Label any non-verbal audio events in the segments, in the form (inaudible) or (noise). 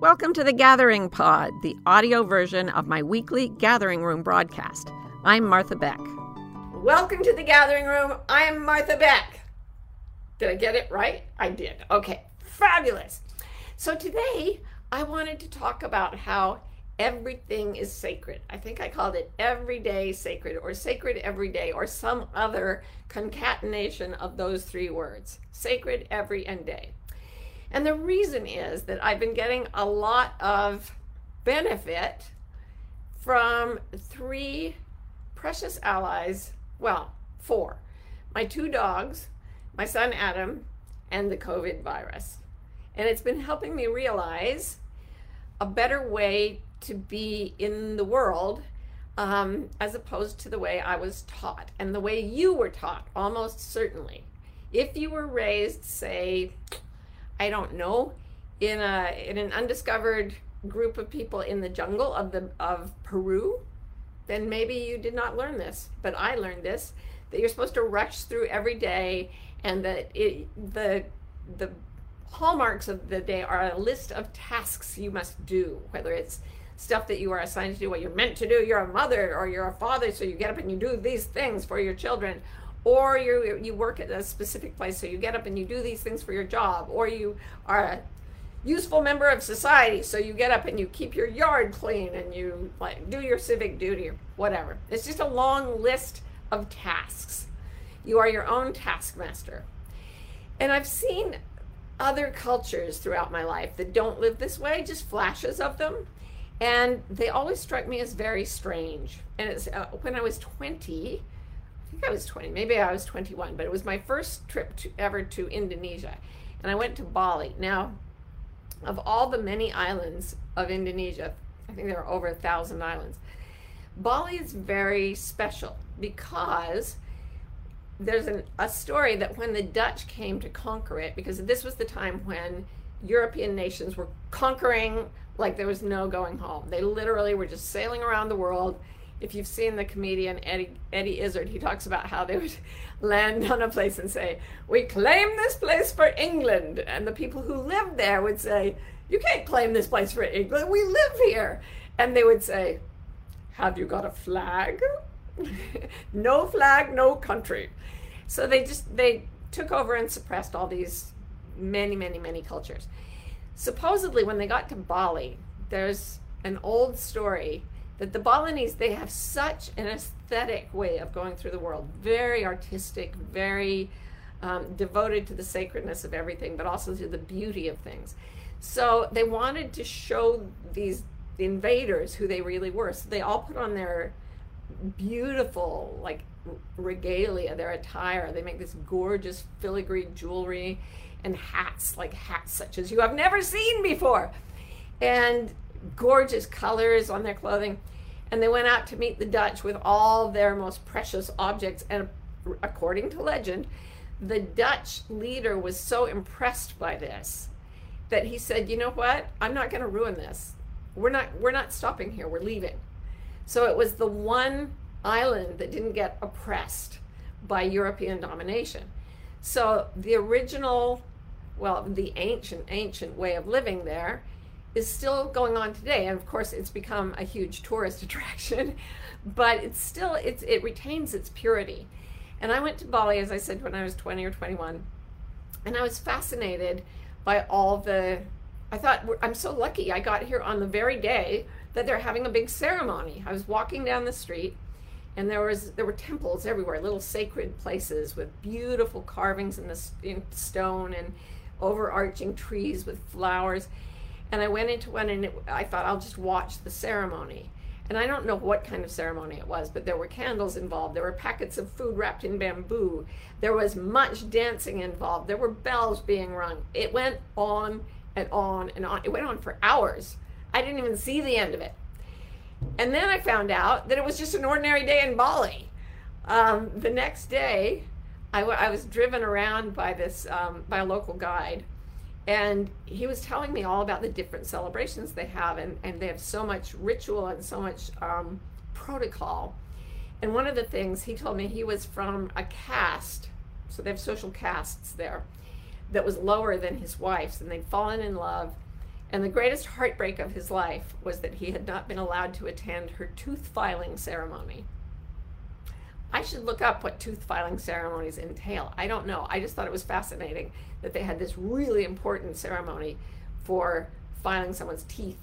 Welcome to the Gathering Pod, the audio version of my weekly Gathering Room broadcast. I'm Martha Beck. Welcome to the Gathering Room. I am Martha Beck. Did I get it right? I did. Okay, fabulous. So today I wanted to talk about how everything is sacred. I think I called it everyday sacred or sacred every day or some other concatenation of those three words sacred every and day. And the reason is that I've been getting a lot of benefit from three precious allies. Well, four my two dogs, my son Adam, and the COVID virus. And it's been helping me realize a better way to be in the world um, as opposed to the way I was taught and the way you were taught, almost certainly. If you were raised, say, I don't know, in a in an undiscovered group of people in the jungle of the of Peru, then maybe you did not learn this. But I learned this that you're supposed to rush through every day, and that it, the the hallmarks of the day are a list of tasks you must do, whether it's stuff that you are assigned to do, what you're meant to do. You're a mother or you're a father, so you get up and you do these things for your children, or you you work at a specific place so you get up and you do these things for your job or you are a useful member of society so you get up and you keep your yard clean and you like do your civic duty or whatever. It's just a long list of tasks. You are your own taskmaster. And i've seen other cultures throughout my life that don't live this way just flashes of them and they always struck me as very strange. And it's uh, when i was 20 I think I was 20, maybe I was 21, but it was my first trip to, ever to Indonesia. And I went to Bali. Now, of all the many islands of Indonesia, I think there are over a thousand islands, Bali is very special because there's an, a story that when the Dutch came to conquer it, because this was the time when European nations were conquering like there was no going home. They literally were just sailing around the world if you've seen the comedian Eddie Eddie Izzard, he talks about how they would (laughs) land on a place and say, "We claim this place for England," and the people who lived there would say, "You can't claim this place for England. We live here." And they would say, "Have you got a flag?" (laughs) no flag, no country. So they just they took over and suppressed all these many, many, many cultures. Supposedly, when they got to Bali, there's an old story that the Balinese they have such an aesthetic way of going through the world, very artistic, very um, devoted to the sacredness of everything, but also to the beauty of things. So they wanted to show these invaders who they really were. So they all put on their beautiful like regalia, their attire. They make this gorgeous filigree jewelry and hats, like hats such as you have never seen before. And gorgeous colors on their clothing. And they went out to meet the Dutch with all their most precious objects. And according to legend, the Dutch leader was so impressed by this that he said, "You know what? I'm not going to ruin this. We're not we're not stopping here. We're leaving." So it was the one island that didn't get oppressed by European domination. So the original, well, the ancient ancient way of living there is still going on today. And of course it's become a huge tourist (laughs) attraction but it's still it's it retains its purity. And i went to bali as i said when i was 20 or 21 and i was fascinated by all the i thought i'm so lucky i got here on the very day that they're having a big ceremony. I was walking down the street and there was there were temples everywhere little sacred places with beautiful carvings in the in stone and overarching trees with flowers and I went into one and it, I thought I'll just watch the ceremony. And I don't know what kind of ceremony it was, but there were candles involved. There were packets of food wrapped in bamboo. There was much dancing involved. There were bells being rung. It went on and on and on. It went on for hours. I didn't even see the end of it. And then I found out that it was just an ordinary day in Bali. Um, the next day, I, w- I was driven around by this um, by a local guide and he was telling me all about the different celebrations they have and, and they have so much ritual and so much um, protocol and one of the things he told me he was from a caste so they have social castes there that was lower than his wife's and they'd fallen in love And the greatest heartbreak of his life was that he had not been allowed to attend her tooth filing ceremony. I should look up what tooth filing ceremonies entail. I don't know. I just thought it was fascinating that they had this really important ceremony for filing someone's teeth.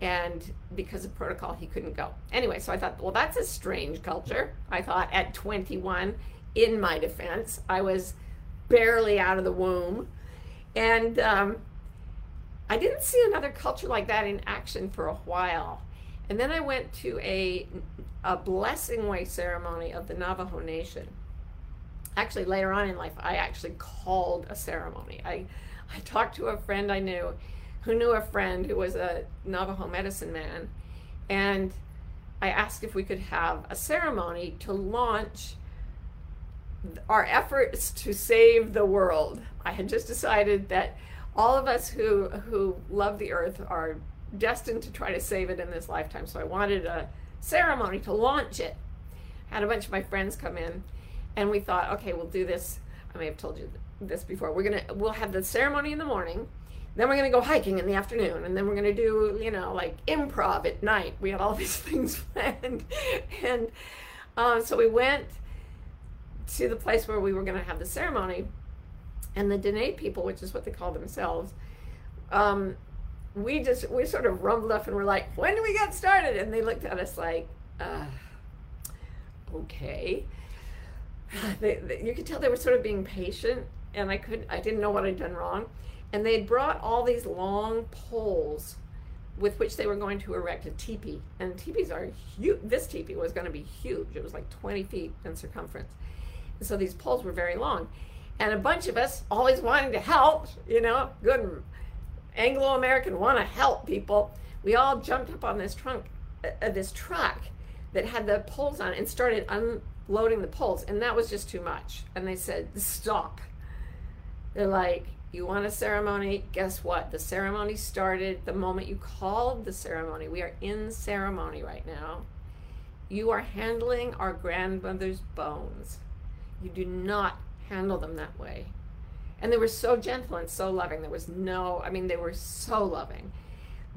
And because of protocol, he couldn't go. Anyway, so I thought, well, that's a strange culture. I thought at 21, in my defense, I was barely out of the womb. And um, I didn't see another culture like that in action for a while. And then I went to a, a blessing way ceremony of the Navajo Nation. Actually, later on in life, I actually called a ceremony. I, I talked to a friend I knew who knew a friend who was a Navajo medicine man. And I asked if we could have a ceremony to launch our efforts to save the world. I had just decided that all of us who who love the earth are destined to try to save it in this lifetime. So I wanted a ceremony to launch it. Had a bunch of my friends come in, and we thought, okay, we'll do this. I may have told you this before. We're gonna we'll have the ceremony in the morning. Then we're gonna go hiking in the afternoon, and then we're gonna do you know like improv at night. We had all (laughs) these things planned, and uh, so we went to the place where we were gonna have the ceremony and the Dene people, which is what they call themselves, um, we just we sort of rumbled up and we're like, when do we get started? And they looked at us like, uh, okay. (sighs) They, they, you could tell they were sort of being patient, and I couldn't. I didn't know what I'd done wrong, and they brought all these long poles with which they were going to erect a teepee. And teepees are huge. This teepee was going to be huge. It was like 20 feet in circumference. And so these poles were very long and a bunch of us always wanting to help, you know, good Anglo American want to help people. We all jumped up on this trunk, uh, this truck that had the poles on and started unloading the poles, and that was just too much. And they said, "Stop." They're like, "You want a ceremony? Guess what? The ceremony started the moment you called the ceremony. We are in ceremony right now. You are handling our grandmother's bones. You do not handle them that way. And they were so gentle and so loving. There was no, I mean, they were so loving.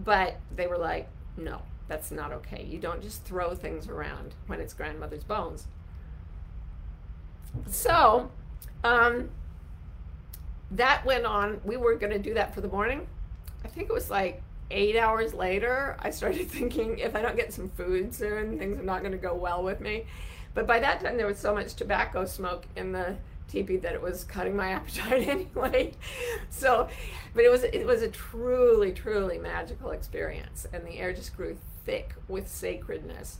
But they were like, no, that's not okay. You don't just throw things around when it's grandmother's bones. So, um, that went on. We were going to do that for the morning. I think it was like eight hours later, I started (laughs) thinking if I don't get some food soon, things are not going to go well with me. But by that time, there was so much tobacco smoke in the teepee that it was cutting my (laughs) appetite anyway. So, but it was it was a truly truly magical experience, and the air just grew thick with sacredness.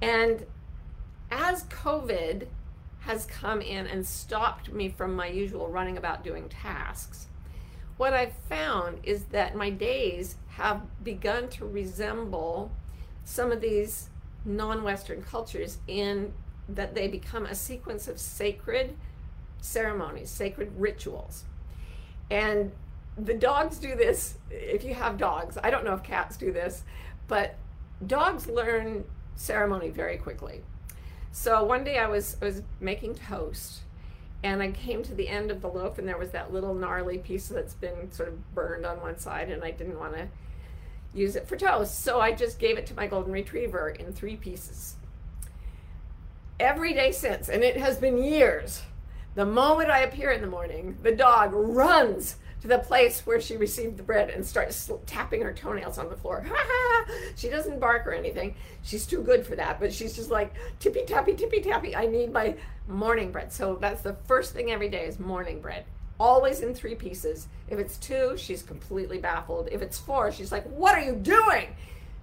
And as COVID has come in and stopped me from my usual running about doing tasks, what I've found is that my days have begun to resemble some of these non Western cultures in that they become a sequence of sacred ceremonies, sacred rituals. And the dogs do this if you have dogs. I don't know if cats do this, but dogs learn ceremony very quickly. So one day I was I was making toast and I came to the end of the loaf and there was that little gnarly piece that's been sort of burned on one side and I didn't want to use it for toast. So I just gave it to my golden retriever in three pieces. Every day since, and it has been years, the moment I appear in the morning, the dog runs to the place where she received the bread and starts tapping her toenails on the floor. she doesn't bark or anything. She's too good for that, but she's just like tippy tappy, tippy tappy. I need my morning bread. So that's the first thing every day is morning bread. Always in three pieces. If it's two, she's completely baffled. If it's four, she's like, What are you doing?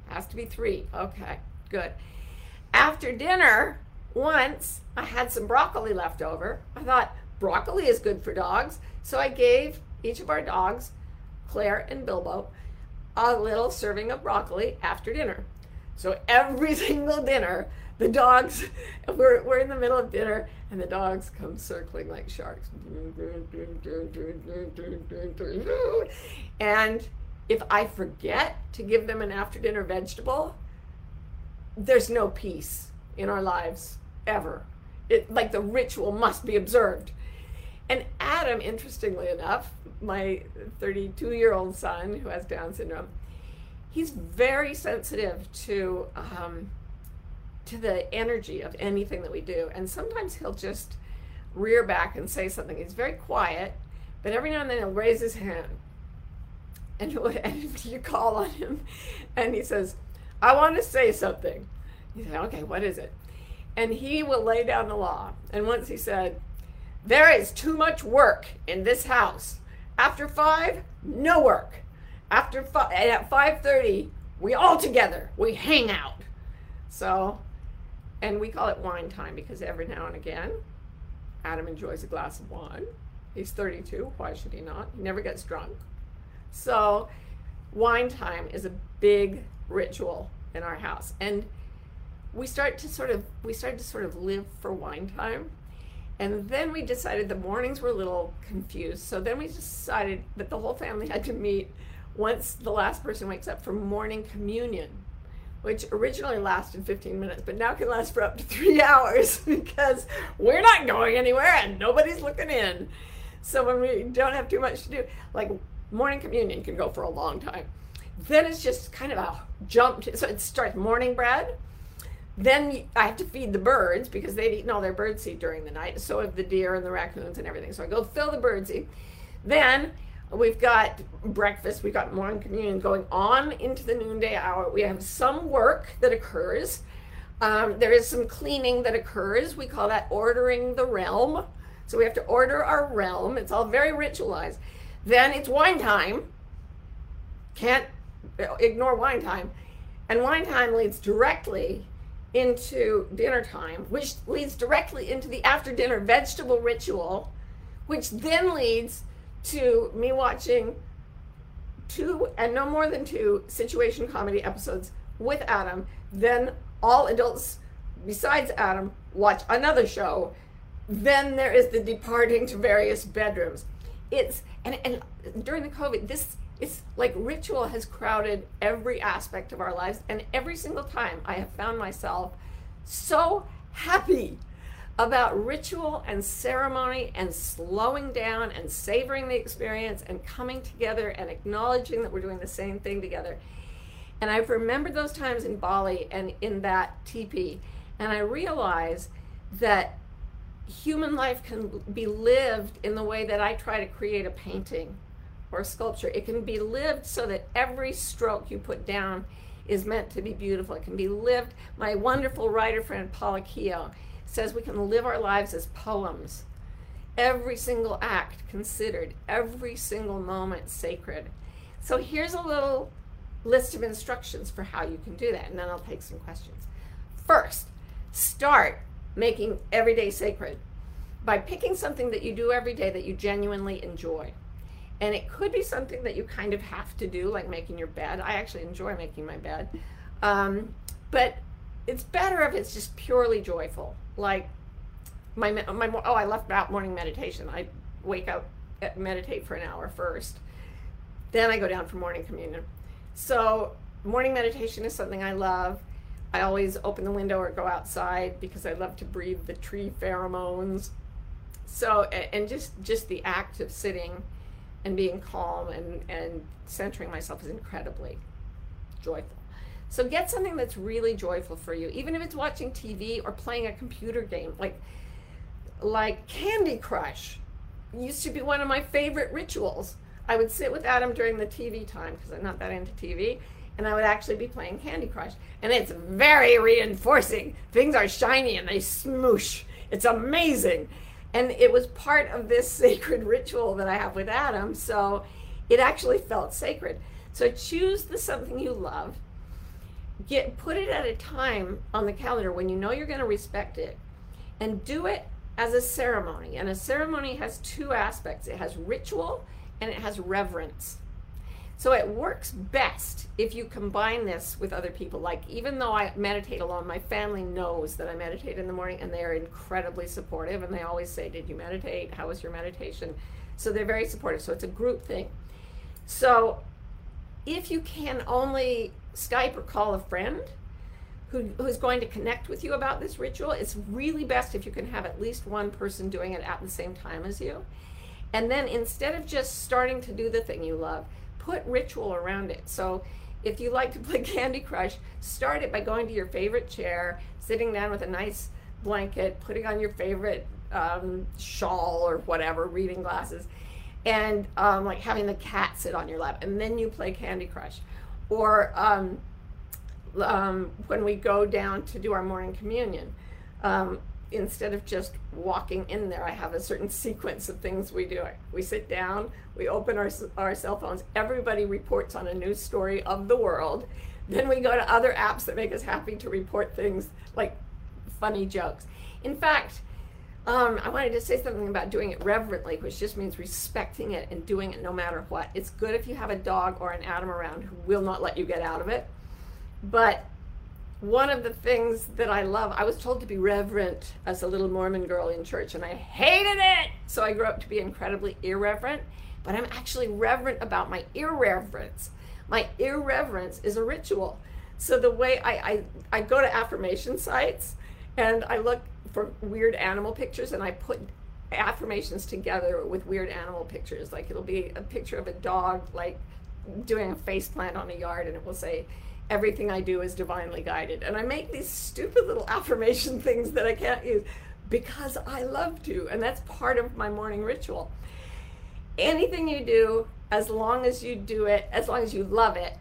Has to be three. Okay, good. After dinner, once I had some broccoli left over. I thought broccoli is good for dogs. So I gave each of our dogs, Claire and Bilbo, a little serving of broccoli after dinner. So every (laughs) single dinner, the dogs, (laughs) we're, we're in the middle of dinner, and the dogs come circling like sharks. And if I forget to give them an after dinner vegetable, there's no peace in our lives ever. It, like the ritual must be observed. And Adam, interestingly enough, my 32 year old son who has Down syndrome, he's very sensitive to um, to the energy of anything that we do. And sometimes he'll just rear back and say something. He's very quiet, but every now and then he'll raise his hand. And, (laughs) and you call on him, and he says, I want to say something. You say, okay, what is it? And he will lay down the law. And once he said, there is too much work in this house. After five, no work. After five, at five thirty, we all together we hang out. So, and we call it wine time because every now and again, Adam enjoys a glass of wine. He's 32. Why should he not? He never gets drunk. So, wine time is a big ritual in our house, and we start to sort of we started to sort of live for wine time and then we decided the mornings were a little confused. So then we decided that the whole family (laughs) had to meet once the last person wakes up for morning communion, which originally lasted 15 minutes, but now can last for up to three (laughs) hours (laughs) because we're not going anywhere and nobody's looking in. So when we don't have too much to do, like morning communion can go for a long time. Then it's just kind of a jump. To, so it starts morning bread then I have to feed the birds because they've eaten all their birdseed during the night. So have the deer and the raccoons and everything. So I go fill the birdseed. Then we've got breakfast. We've got morning communion going on into the noonday hour. We have some work that occurs. Um, there is some cleaning that occurs. We call that ordering the realm. So we have to order our realm. It's all very ritualized. Then it's wine time. Can't ignore wine time. And wine time leads directly into dinner time, which leads directly into the after dinner vegetable ritual, which then leads to me watching two and no more than two situation comedy episodes with Adam. Then all adults besides Adam watch another show. Then there is the departing to various bedrooms. It's and and during the COVID, this it's like ritual has crowded every aspect of our lives and every single time i have found myself so happy about ritual and ceremony and slowing down and savoring the experience and coming together and acknowledging that we're doing the same thing together. And i've remembered those times in bali and in that teepee and i realize that human life can be lived in the way that i try to create a painting or sculpture. It can be lived so that every stroke you put down is meant to be beautiful. It can be lived. My wonderful writer friend Paula Keough says we can live our lives as poems. Every single act considered, every single moment sacred. So here's a little list of instructions for how you can do that, and then I'll take some questions. First, start making every day sacred by picking something that you do every day that you genuinely enjoy. And it could be something that you kind of have to do, like making your bed. I actually enjoy making my bed. Um, but it's better if it's just purely joyful. Like my, my, oh, I left out morning meditation. I wake up, eh, meditate for an hour first. Then I go down for morning communion. So morning meditation is something I love. I always open the window or go outside because I love to breathe the tree pheromones. So and just just the act of sitting and being calm and, and centering myself is incredibly joyful. So get something that's really joyful for you, even if it's watching TV or playing a computer game, like like Candy Crush. Used to be one of my favorite rituals. I would sit with Adam during the TV time because I'm not that into TV, and I would actually be playing Candy Crush. And it's very reinforcing. Things are shiny and they smoosh. It's amazing and it was part of this (laughs) sacred ritual that I have with Adam. So it actually felt sacred. So choose the something you love. Get put it at a time on the calendar when you know you're going to respect it, and do it as a ceremony. And a ceremony has two aspects. It has ritual and it has reverence. So it works best if you combine this with other people. Like, even though I meditate alone, my family knows that I meditate in the morning and they are incredibly supportive. And they always say, Did you meditate? How was your meditation? So they're very supportive. So it's a group thing. So if you can only Skype or call a friend who, who's going to connect with you about this ritual, it's really best if you can have at least one person doing it at the same time as you. And then instead of just starting to do the thing you love, put ritual around it. So if you like to play (laughs) Candy Crush, start it by going to your favorite chair, sitting down with a nice blanket, putting on your favorite um, shawl or whatever, reading glasses, and um, like having the cat sit on your lap, and then you play Candy Crush. Or um, um when we go down to do our morning communion, um, instead of just walking in there, I have a certain sequence of things we do. We sit down, we open our, our cell phones, everybody reports on a news story of the world. Then we go to other apps that make us happy to report things like funny jokes. In fact, um, I wanted to say something about doing it reverently, which just means respecting it and doing it no matter what. It's good if you have a dog or an Adam around who will not let you get out of it. But one of the things that I love, I was told to be reverent as a little Mormon girl in church, and I hated it. So I grew up to be incredibly irreverent, but I'm actually reverent about my irreverence. My irreverence is a ritual. So the way I, I, I go to affirmation sites and I look for weird animal pictures and I put affirmations together with weird animal pictures. Like it'll be a picture of a dog, like doing a face plant on a yard, and it will say, everything I do is divinely guided. And I make these stupid little affirmation (laughs) things that I can't use because I love to. And that's part of my morning ritual. Anything you do, as long as you do it, as long as you love it,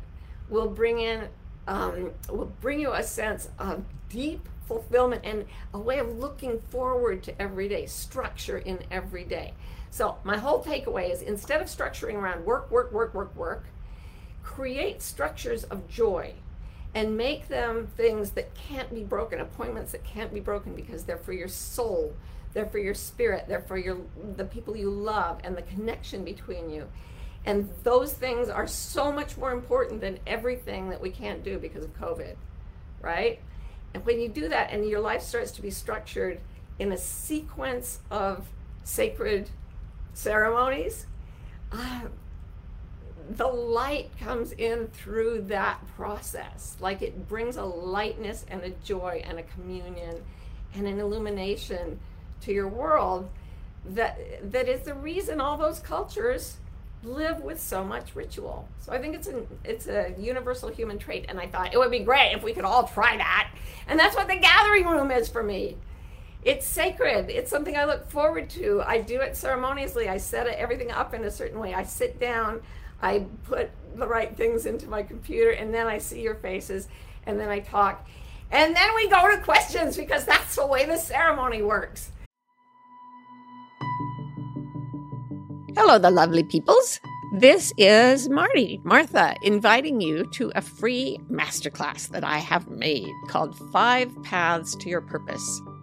will bring in, um, will bring you a sense of deep fulfillment and a way of looking forward to every day, structure in every day. So my whole takeaway is instead of structuring around work, work, work, work, work, create structures of joy and make them things that can't be broken, appointments that can't be broken because they're for your soul, they're for your spirit, they're for your the people you love and the connection between you. And those things are so much more important than everything that we can't do because of COVID, right? And when you do that and your life starts to be structured in a sequence of sacred ceremonies, uh, the light comes in through that process. Like it brings a lightness and a joy and a communion and an illumination to your world that that is the reason all those cultures live with so much ritual. So I think it's an it's a universal human trait and I thought it would be great if we could all try that. And that's what the gathering room is for me. It's sacred. It's something I look forward to. I do it ceremoniously. I set everything up in a certain way. I sit down I put the right things into my computer, and then I see your faces, and then I talk. And then we go to questions because that's the way the ceremony works. Hello, the lovely peoples. This is Marty, Martha, inviting you to a free masterclass that I have made called Five Paths to Your Purpose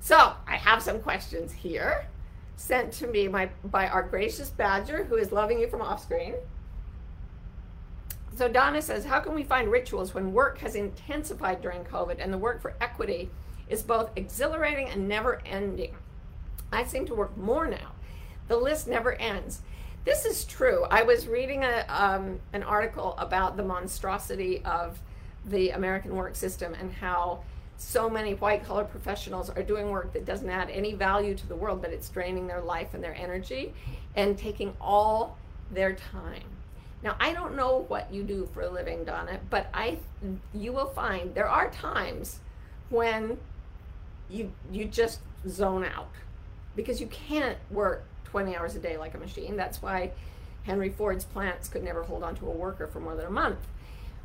So I have some questions here sent to me by, by our gracious badger who is loving you from off screen. So Donna says, how can we find rituals when work has intensified during COVID and the work for equity is both exhilarating and never ending? I seem to work more now. The list never ends. This is true. I was reading a, um, an article about the monstrosity of the American work system and how so many white collar professionals are doing work that doesn't add any value to the world, but it's draining their life and their energy and taking all their time. Now, I don't know what you do for a living, Donna, but I you will find there are times when you you just zone out because you can't work 20 hours a day like a machine. That's why Henry Ford's plants could never hold on to a worker for more than a month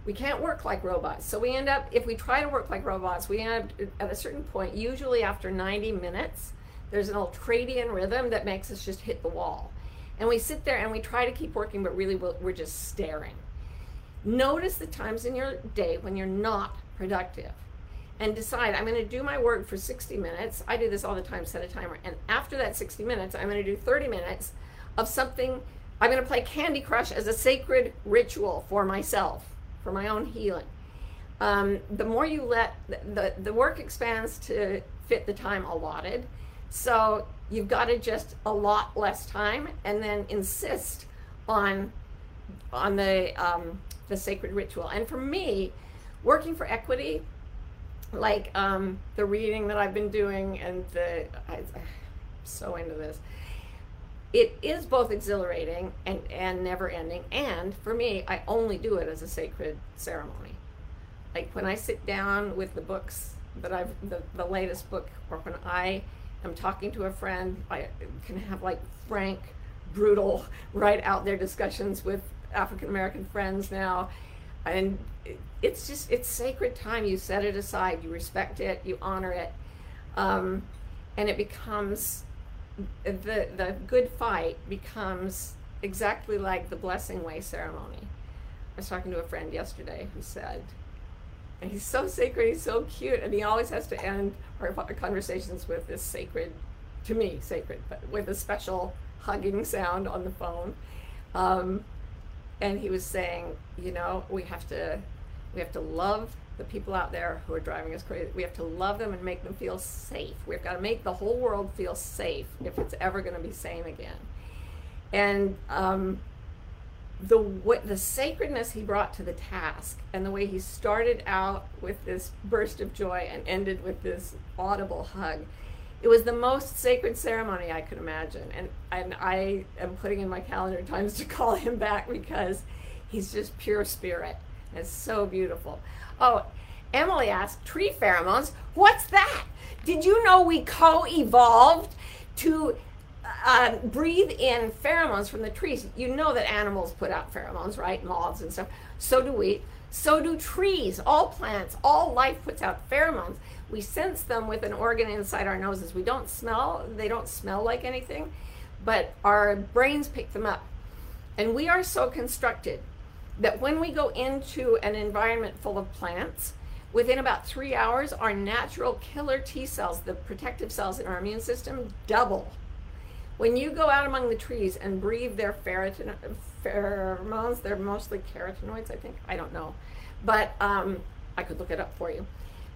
we can't work like robots. So we end up, if we try to work like robots, we end up at a certain point, usually after 90 minutes, there's an ultradian rhythm that makes us just hit the wall. And we sit there and we try to keep working, but really we're just staring. Notice the times in your day when you're not productive and decide I'm going to do my work for 60 minutes. I do this all the time, set a timer. And after that 60 minutes, I'm going to do 30 minutes of something. I'm going to play Candy Crush as a sacred ritual for myself, for my own healing. Um, the more you let the, the, the work expands to fit the time allotted. So you've got to just a lot less time and then insist on on the um, the sacred ritual. And for me, working for equity, like um, the reading that I've been doing and the I, am so into this. It is both exhilarating and, and never ending. And for me, I only do it as a sacred ceremony. Like when I sit down with the books that I've, the, the latest book, or when I am talking to a friend, I can have like frank, brutal, right out there discussions with African American friends now and it's just it's sacred time you set it aside you respect it you honor it um, and it becomes the the good fight becomes exactly like the blessing way ceremony. I was talking to a friend yesterday who said and he's so sacred he's so cute and he always has to end our conversations with this sacred to me sacred but with a special hugging sound on the phone. Um, and he was saying, you know, we have to we have to love the people out there who are driving us crazy. We have to love them and make them feel safe. We've got to make the whole world feel safe if it's ever going to be sane again. And um, the what the sacredness he brought to the task, and the way he started out with this burst of joy and ended with this audible hug it was the most sacred ceremony I could imagine. And, and I am putting in my calendar times to (laughs) call him back because he's just pure spirit. It's so beautiful. Oh, Emily asked, tree pheromones, what's that? Did you know we co evolved to uh, breathe in pheromones from the trees? You know that animals put out pheromones, right? Moths and stuff. So do we. So do trees. All plants, all life puts out pheromones we sense them with an organ inside our noses. We don't smell, they don't smell like anything, but our brains pick them up. And we are so constructed that when we go into an environment full of plants, within about three hours, our natural killer T cells, the protective cells in our immune system, double. When you go out among the trees and breathe their ferritin- pheromones, they're mostly carotenoids, I think. I don't know. But um, I could look it up for you.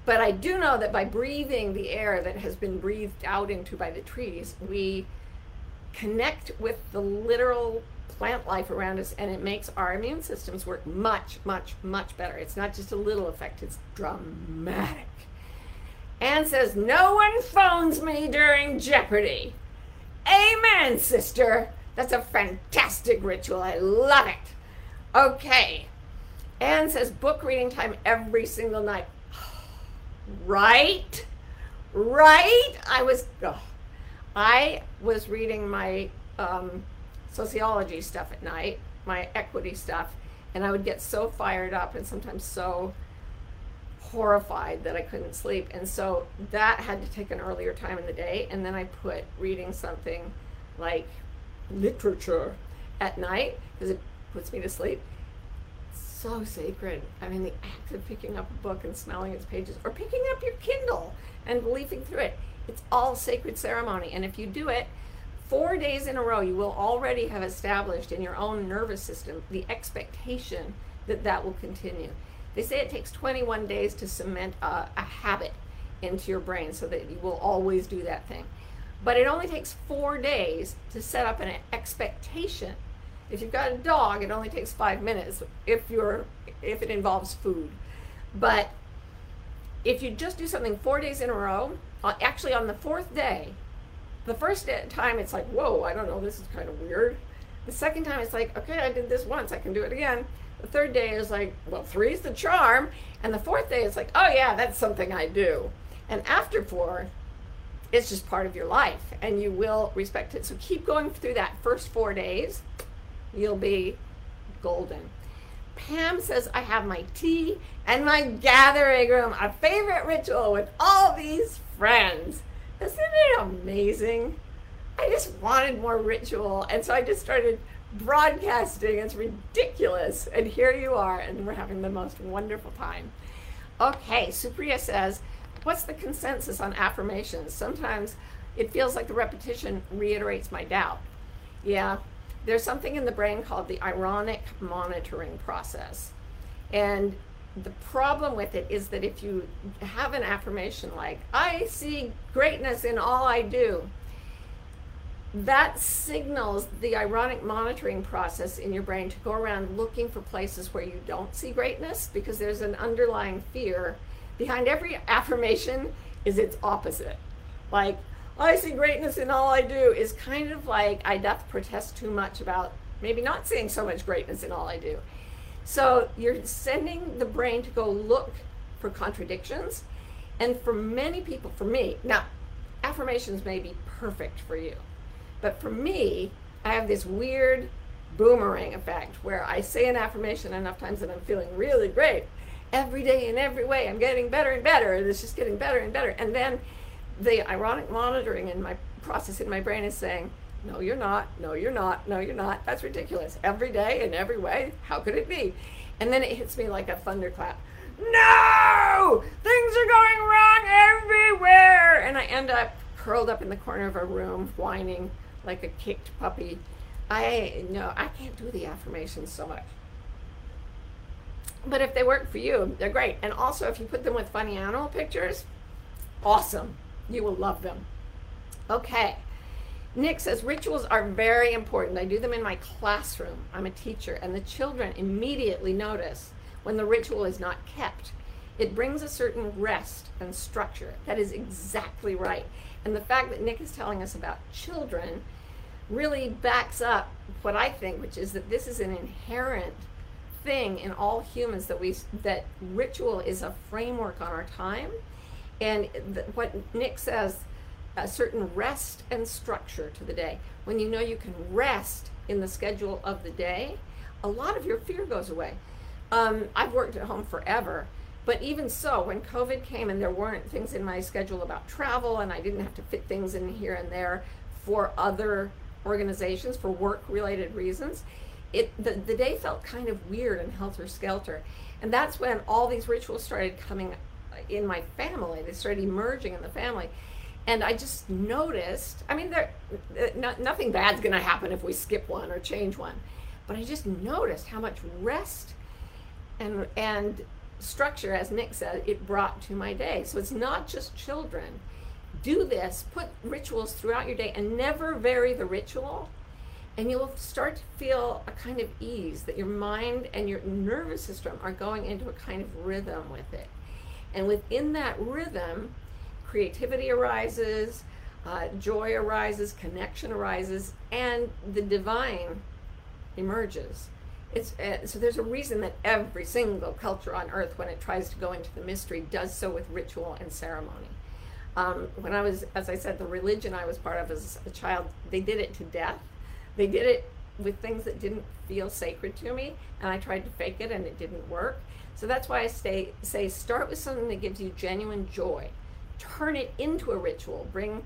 But I do know that by breathing the air that has been breathed out into by the trees, we connect with the literal plant life around us and it makes our immune systems work much, much, much better. It's not just a little effect, it's dramatic. Anne says, No one phones me during Jeopardy. Amen, sister. That's a fantastic ritual. I love it. Okay. Anne says, book reading time every single night. (sighs) Right? Right? I was oh, I was reading my um, sociology stuff at night, my equity stuff, and I would get so fired up and sometimes so horrified that I couldn't sleep. And so that had to take an earlier time in the day. And then I put reading something like literature at night because it puts me to sleep so sacred. I mean, the act of picking up a book and smelling its pages, or picking up your Kindle and leafing through it, it's all sacred ceremony. And if you do it four days in a row, you will already have established in your own nervous system the expectation that that will continue. They say it takes 21 days to cement a, a habit into your brain so that you will always do that thing. But it only takes four days to set up an expectation if you've got a dog, it only takes five minutes if you're if it involves food. But if you just do something four days in a row, uh, actually on the fourth day, the first time it's like, whoa, I don't know, this is kind of weird. The second time it's like, okay, I did this once, I can do it again. The third day is like, well, three's the charm. And the fourth day is like, oh yeah, that's something I do. And after four, it's just part of your life and you will respect it. So keep going through that first four days you'll be golden. Pam says, I have my tea and my gathering room, a favorite ritual with all these friends. Isn't it amazing? I just wanted more ritual. And so I just started broadcasting. It's ridiculous. And here you are, and we're having the most wonderful time. Okay, Supriya says, What's the consensus on affirmations? Sometimes it feels like the repetition reiterates my doubt. Yeah, there's something in the brain called the ironic monitoring process. And the problem with it is that if you have an affirmation like, I see greatness in all I do, that signals the ironic monitoring process in your brain to go around looking for places where you don't see greatness because there's an underlying fear behind every (laughs) affirmation is its opposite. Like i see greatness in all i do is kind of like i doth protest too much about maybe not seeing so much greatness in all i do so you're sending the brain to go look for contradictions and for many people for me now affirmations may be perfect for you but for me, I have this weird boomerang effect where I say an affirmation enough times that I'm feeling really great. Every day in every way, I'm getting better and better. And it's just getting better and better. And then the ironic monitoring in my process in my brain is saying, no, you're not. No, you're not. No, you're not. That's ridiculous. Every day in every way. How could it be? And then it hits me like a thunderclap. No! Things are going wrong everywhere! And I end up curled up in the corner of a room, whining, like a kicked puppy. I no, I can't do the affirmations so much. But if they work for you, they're great. And also, if you put them with funny animal pictures, awesome. You will love them. Okay. Nick says rituals are very important. I do them in my classroom. I'm a teacher, and the children immediately notice when the ritual is not kept. It brings a certain rest and structure. That is exactly right. And the fact that Nick is telling us about children really backs up what I think, which is that this is an inherent thing in all humans that we that ritual is a framework on our time, and th- what Nick says, a certain rest and structure to the day. When you know you can rest in the schedule of the day, a lot of your fear goes away. Um, I've worked at home forever, but even so, when COVID came and there weren't things in my schedule about travel, and I didn't have to fit things in here and there for other organizations for work related reasons, it the, the day felt kind of weird and helter skelter. And that's when all these rituals started coming in my family. They started emerging in the family. And I just noticed, I mean, there, uh, no, nothing bad's going to happen if we skip one or change one. But I just noticed how much rest and, and structure, as Nick said, it brought to my day. So it's not just children do this, put rituals throughout your day and never vary the ritual. And you'll start to feel a kind of ease that your mind and your nervous system are going into a kind of rhythm with it. And within that rhythm, creativity arises, uh, joy arises, connection arises, and the divine emerges. It's, uh, so there's a reason that every single culture on earth, when it tries to go into the mystery, does so with ritual and ceremony. Um, when I was, as I said, the religion I was part of as a child, they did it to death. They did it with things that didn't feel sacred to me, and I tried to fake it, and it didn't work. So that's why I stay, say start with something that gives you genuine joy. Turn it into a ritual. Bring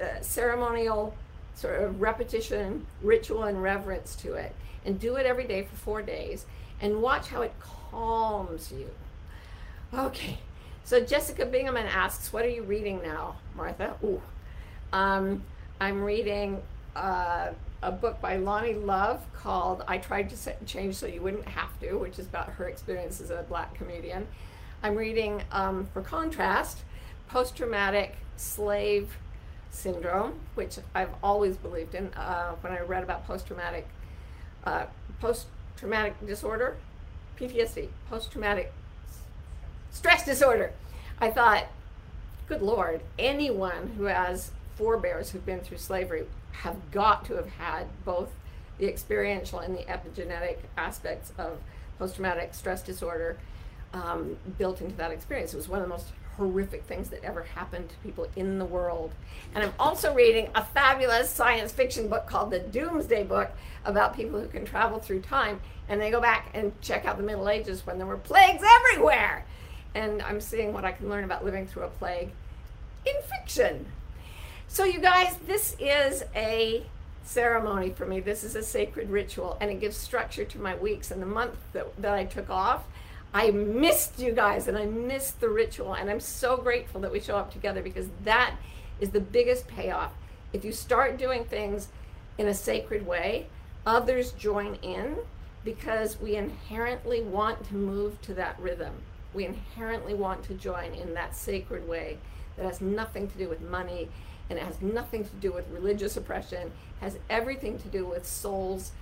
uh, ceremonial sort of repetition, ritual, and reverence to it, and do it every day for four days, and watch how it calms you. Okay, so Jessica Binghamman asks, "What are you reading now, Martha?" Ooh, um, I'm reading uh, a book by Loni Love called "I Tried to Change So You Wouldn't Have to," which is about her experience as a black comedian. I'm reading, um, for contrast, post-traumatic slave syndrome, which I've always believed in. Uh, when I read about post-traumatic uh, post-traumatic disorder, PTSD, post-traumatic stress disorder. I thought, good Lord, anyone who has forebears who've been through slavery have got to have had both the experiential and the epigenetic aspects of post traumatic stress disorder um, built into that experience. It was one of the most horrific things that ever happened to people in the world. And I'm also reading a fabulous science fiction book called The Doomsday Book about people who can travel through time. And they go back and check out the Middle Ages when there were plagues everywhere and I'm seeing what I can learn about living through a plague in fiction. So, you guys, this is a ceremony for me. This is a sacred ritual, and it gives structure to my weeks. And the month that, that I took off, I missed you guys and I missed the ritual. And I'm so grateful that we show up together because that is the biggest payoff. If you start doing things in a sacred way, others join in because we inherently want to move to that rhythm. We inherently want to join in that sacred way that has nothing to do with money and it has nothing to do with religious oppression, has everything to do with souls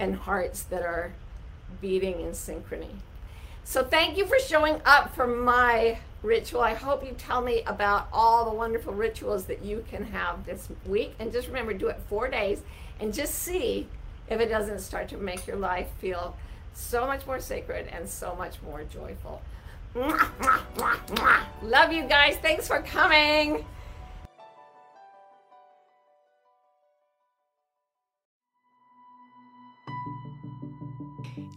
and hearts that are beating in synchrony. So thank you for showing up for my ritual. I hope you tell me about all the wonderful rituals that you can have this week. And just remember, do it four days and just see if it doesn't start to make your life feel so much more sacred and so much more joyful. Love you guys. Thanks for coming.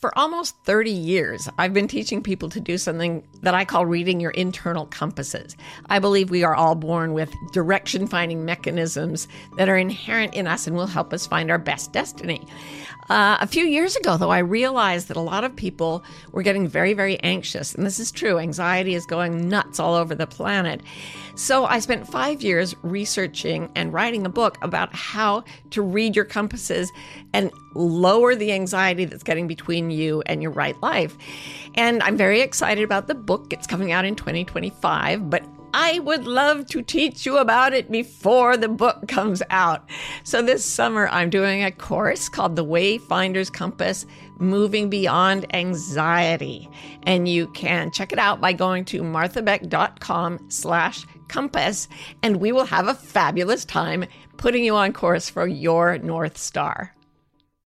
For almost 30 years, I've been teaching people to do something that I call reading your internal compasses. I believe we are all born with direction finding mechanisms that are inherent in us and will help us find our best destiny. Uh, a few years ago, though, I realized that a lot of people were getting very, very anxious. And this is true. Anxiety is going nuts all over the planet. So I spent five years researching and writing a book about how to read your compasses and lower the anxiety that's getting between you and your right life. And I'm very excited about the book. It's coming out in 2025, but I would love to teach you about it before the book (laughs) comes out. So this summer, I'm doing a course called The Wayfinder's Compass Moving Beyond Anxiety. And you can check it out by going to marthabeck.com slash compass, and we will have a fabulous time putting you on course for your North Star.